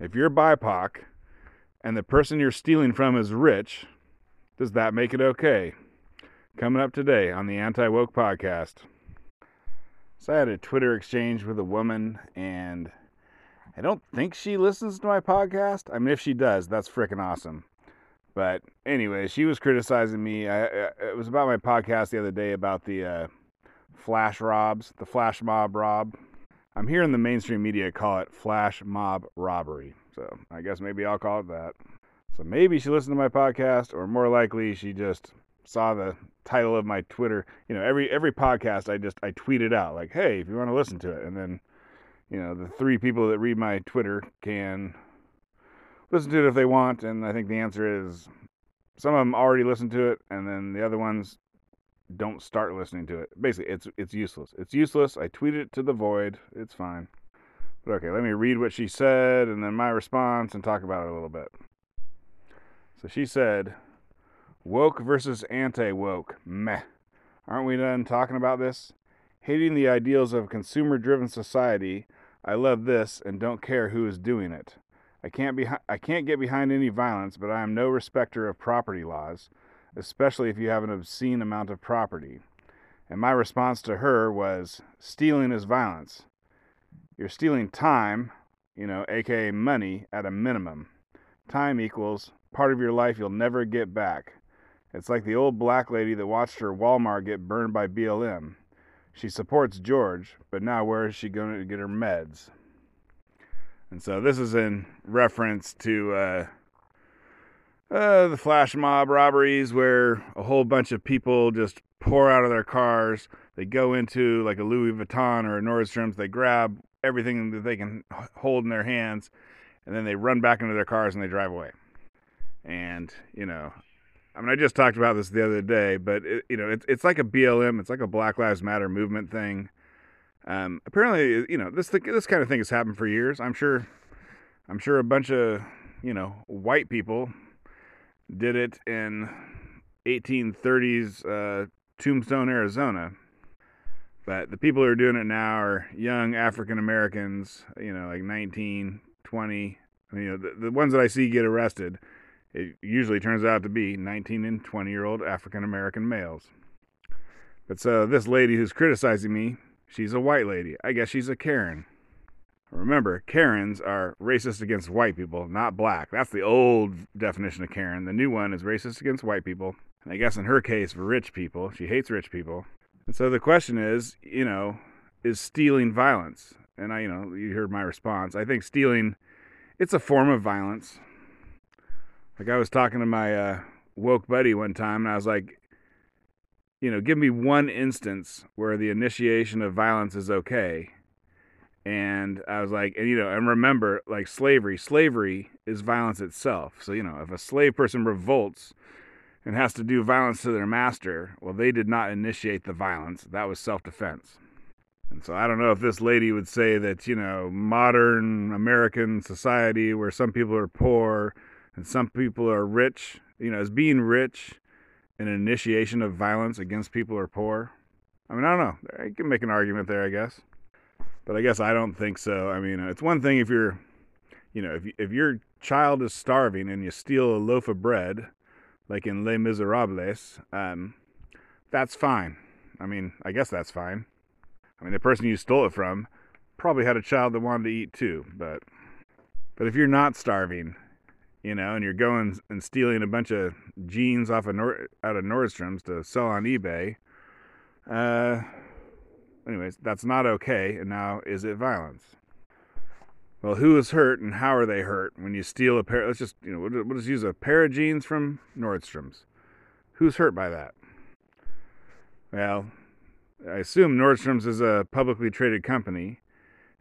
If you're BIPOC and the person you're stealing from is rich, does that make it okay? Coming up today on the Anti Woke Podcast. So I had a Twitter exchange with a woman, and I don't think she listens to my podcast. I mean, if she does, that's freaking awesome. But anyway, she was criticizing me. I, it was about my podcast the other day about the uh, flash robs, the flash mob rob. I'm hearing the mainstream media call it flash mob robbery. So I guess maybe I'll call it that. So maybe she listened to my podcast, or more likely she just saw the title of my Twitter. You know, every every podcast I just I tweet it out like, hey, if you want to listen to it, and then you know the three people that read my Twitter can listen to it if they want. And I think the answer is some of them already listen to it, and then the other ones don't start listening to it. Basically, it's it's useless. It's useless. I tweeted it to the void. It's fine. But okay, let me read what she said and then my response and talk about it a little bit. So she said, "Woke versus anti-woke. Meh. Aren't we done talking about this? Hating the ideals of consumer-driven society. I love this and don't care who is doing it. I can't be I can't get behind any violence, but I am no respecter of property laws." Especially if you have an obscene amount of property. And my response to her was stealing is violence. You're stealing time, you know, aka money, at a minimum. Time equals part of your life you'll never get back. It's like the old black lady that watched her Walmart get burned by BLM. She supports George, but now where is she going to get her meds? And so this is in reference to uh, uh, the flash mob robberies where a whole bunch of people just pour out of their cars. They go into like a Louis Vuitton or a Nordstrom's. They grab everything that they can hold in their hands, and then they run back into their cars and they drive away. And you know, I mean, I just talked about this the other day, but it, you know, it's it's like a BLM. It's like a Black Lives Matter movement thing. Um, apparently, you know, this this kind of thing has happened for years. I'm sure. I'm sure a bunch of you know white people did it in 1830s uh, Tombstone, Arizona. But the people who are doing it now are young African Americans, you know, like 19, 20. I mean, you know, the, the ones that I see get arrested, it usually turns out to be 19 and 20 year old African American males. But so this lady who's criticizing me, she's a white lady. I guess she's a Karen. Remember, Karens are racist against white people, not black. That's the old definition of Karen. The new one is racist against white people. And I guess in her case, rich people. She hates rich people. And so the question is, you know, is stealing violence? And I, you know, you heard my response. I think stealing, it's a form of violence. Like I was talking to my uh, woke buddy one time, and I was like, you know, give me one instance where the initiation of violence is okay and I was like, and you know, and remember, like slavery, slavery is violence itself. So you know, if a slave person revolts and has to do violence to their master, well, they did not initiate the violence. That was self-defense. And so I don't know if this lady would say that you know, modern American society where some people are poor and some people are rich, you know, is being rich an initiation of violence against people who are poor. I mean, I don't know. I can make an argument there, I guess. But I guess I don't think so. I mean, it's one thing if you're, you know, if if your child is starving and you steal a loaf of bread, like in Les Miserables, um, that's fine. I mean, I guess that's fine. I mean, the person you stole it from probably had a child that wanted to eat too, but but if you're not starving, you know, and you're going and stealing a bunch of jeans off of out of Nordstrom's to sell on eBay, uh, anyways, that's not okay. And now, is it violence? Well, who is hurt and how are they hurt when you steal a pair? Let's just, you know, we'll just use a pair of jeans from Nordstrom's. Who's hurt by that? Well, I assume Nordstrom's is a publicly traded company.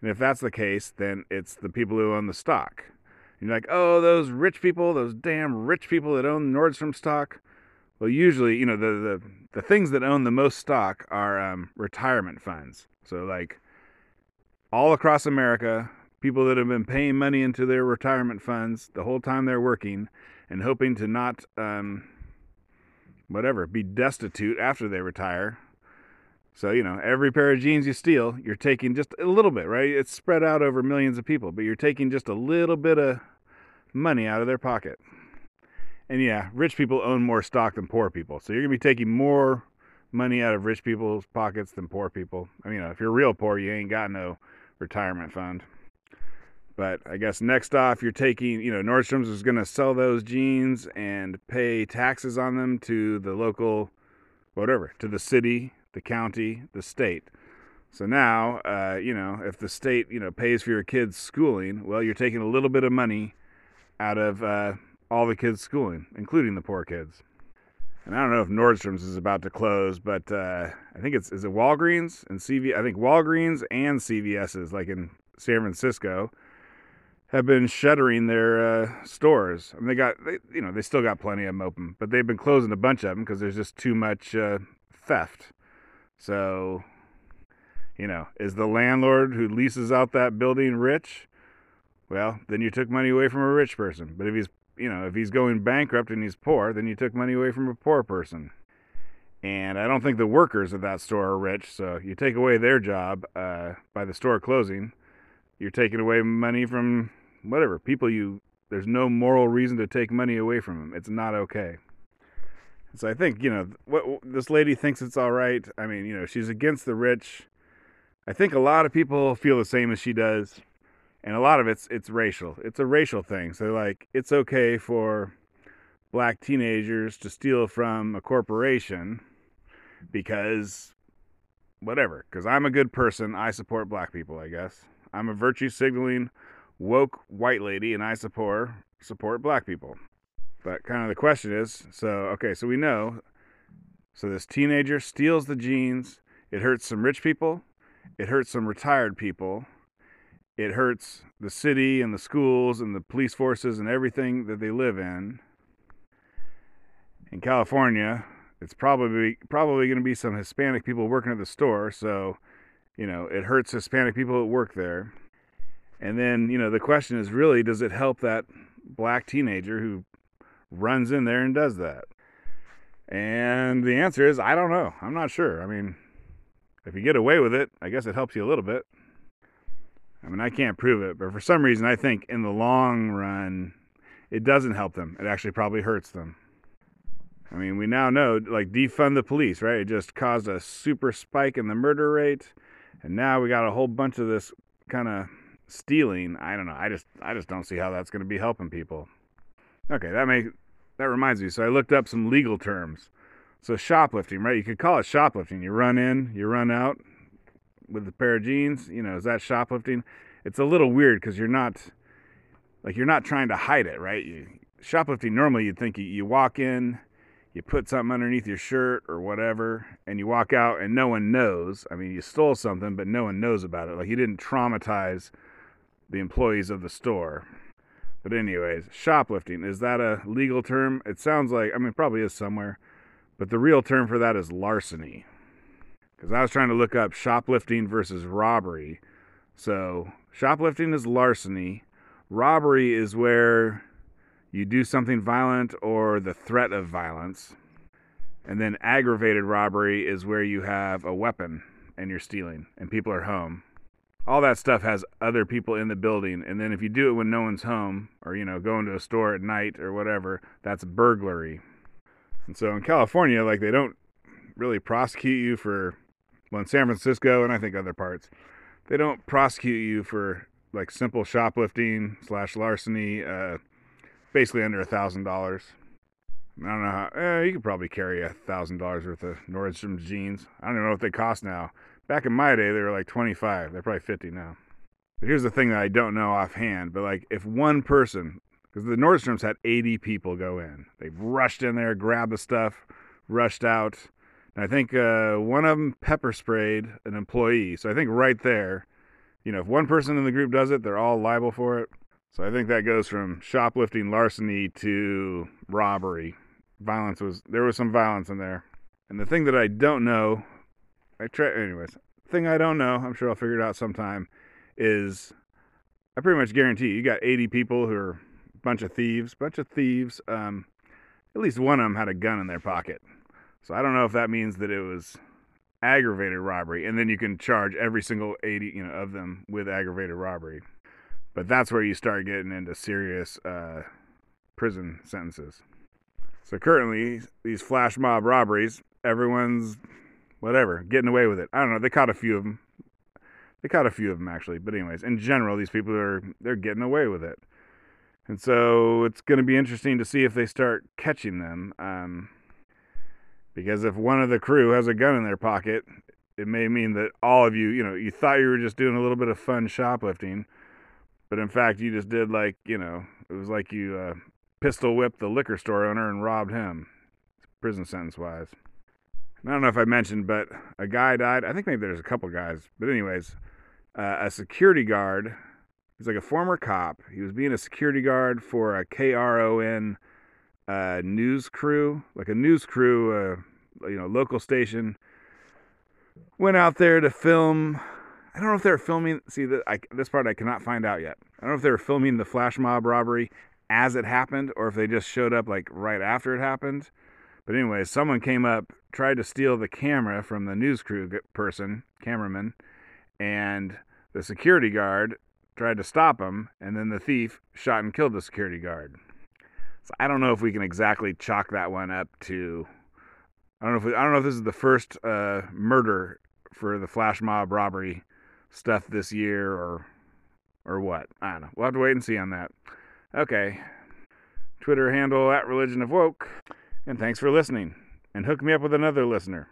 And if that's the case, then it's the people who own the stock. And you're like, oh, those rich people, those damn rich people that own Nordstrom stock. Well, usually, you know, the, the, the things that own the most stock are um, retirement funds. So, like, all across America, people that have been paying money into their retirement funds the whole time they're working and hoping to not, um, whatever, be destitute after they retire. So, you know, every pair of jeans you steal, you're taking just a little bit, right? It's spread out over millions of people, but you're taking just a little bit of money out of their pocket. And yeah, rich people own more stock than poor people. So you're going to be taking more money out of rich people's pockets than poor people. I mean, if you're real poor, you ain't got no retirement fund. But I guess next off, you're taking, you know, Nordstrom's is going to sell those jeans and pay taxes on them to the local, whatever, to the city, the county, the state. So now, uh, you know, if the state, you know, pays for your kids' schooling, well, you're taking a little bit of money out of uh, all the kids' schooling, including the poor kids. And I don't know if Nordstrom's is about to close, but uh, I think it's is it Walgreens and CV. I think Walgreens and CVS's, like in San Francisco, have been shuttering their uh, stores. I mean, they got, they, you know, they still got plenty of them open, but they've been closing a bunch of them because there's just too much uh, theft. So, you know, is the landlord who leases out that building rich? Well, then you took money away from a rich person. But if he's, you know, if he's going bankrupt and he's poor, then you took money away from a poor person. And I don't think the workers at that store are rich, so you take away their job uh, by the store closing. You're taking away money from whatever people you. There's no moral reason to take money away from them. It's not okay. So I think you know what this lady thinks it's all right. I mean, you know, she's against the rich. I think a lot of people feel the same as she does, and a lot of it's it's racial. It's a racial thing. So like, it's okay for black teenagers to steal from a corporation because whatever. Because I'm a good person. I support black people. I guess I'm a virtue signaling woke white lady, and I support support black people. But kind of the question is so, okay, so we know. So this teenager steals the jeans. It hurts some rich people. It hurts some retired people. It hurts the city and the schools and the police forces and everything that they live in. In California, it's probably probably going to be some Hispanic people working at the store, so you know, it hurts Hispanic people that work there. And then, you know, the question is really does it help that black teenager who runs in there and does that? And the answer is I don't know. I'm not sure. I mean, if you get away with it, I guess it helps you a little bit. I mean, I can't prove it, but for some reason, I think in the long run, it doesn't help them. It actually probably hurts them. I mean, we now know, like, defund the police, right? It just caused a super spike in the murder rate, and now we got a whole bunch of this kind of stealing. I don't know. I just, I just don't see how that's going to be helping people. Okay, that may that reminds me. So I looked up some legal terms. So shoplifting, right? You could call it shoplifting. You run in, you run out with a pair of jeans. You know, is that shoplifting? It's a little weird because you're not like you're not trying to hide it, right? You, shoplifting normally you'd think you, you walk in, you put something underneath your shirt or whatever, and you walk out and no one knows. I mean, you stole something, but no one knows about it. Like you didn't traumatize the employees of the store. But anyways, shoplifting is that a legal term? It sounds like I mean probably is somewhere, but the real term for that is larceny. Because I was trying to look up shoplifting versus robbery. So shoplifting is larceny. Robbery is where you do something violent or the threat of violence. And then aggravated robbery is where you have a weapon and you're stealing and people are home all that stuff has other people in the building and then if you do it when no one's home or you know going to a store at night or whatever that's burglary and so in california like they don't really prosecute you for well in san francisco and i think other parts they don't prosecute you for like simple shoplifting slash larceny uh, basically under a thousand dollars I don't know how. Eh, you could probably carry a thousand dollars worth of Nordstrom jeans. I don't even know what they cost now. Back in my day, they were like 25. They're probably 50 now. But here's the thing that I don't know offhand. But like, if one person, because the Nordstroms had 80 people go in, they rushed in there, grabbed the stuff, rushed out. And I think uh, one of them pepper sprayed an employee. So I think right there, you know, if one person in the group does it, they're all liable for it. So I think that goes from shoplifting, larceny to robbery. Violence was there was some violence in there. And the thing that I don't know I try, anyways. Thing I don't know, I'm sure I'll figure it out sometime, is I pretty much guarantee you got 80 people who are a bunch of thieves, bunch of thieves. Um, at least one of them had a gun in their pocket. So I don't know if that means that it was aggravated robbery, and then you can charge every single 80 you know of them with aggravated robbery. But that's where you start getting into serious uh, prison sentences. So currently, these flash mob robberies, everyone's whatever getting away with it. I don't know. They caught a few of them. They caught a few of them actually, but anyways, in general, these people are they're getting away with it. And so it's going to be interesting to see if they start catching them. Um, because if one of the crew has a gun in their pocket, it may mean that all of you, you know, you thought you were just doing a little bit of fun shoplifting, but in fact, you just did like, you know, it was like you uh, pistol whipped the liquor store owner and robbed him, prison sentence wise. I don't know if I mentioned, but a guy died. I think maybe there's a couple guys, but anyways, uh, a security guard He's like a former cop. He was being a security guard for a KRON uh, news crew, like a news crew, uh, you know, local station. Went out there to film. I don't know if they were filming. See, the, I, this part I cannot find out yet. I don't know if they were filming the flash mob robbery as it happened, or if they just showed up like right after it happened. But anyway, someone came up, tried to steal the camera from the news crew person, cameraman, and the security guard tried to stop him, and then the thief shot and killed the security guard. So I don't know if we can exactly chalk that one up to. I don't know if we, I don't know if this is the first uh, murder for the flash mob robbery stuff this year or or what. I don't know. We'll have to wait and see on that. Okay. Twitter handle at religion of woke. And thanks for listening. And hook me up with another listener.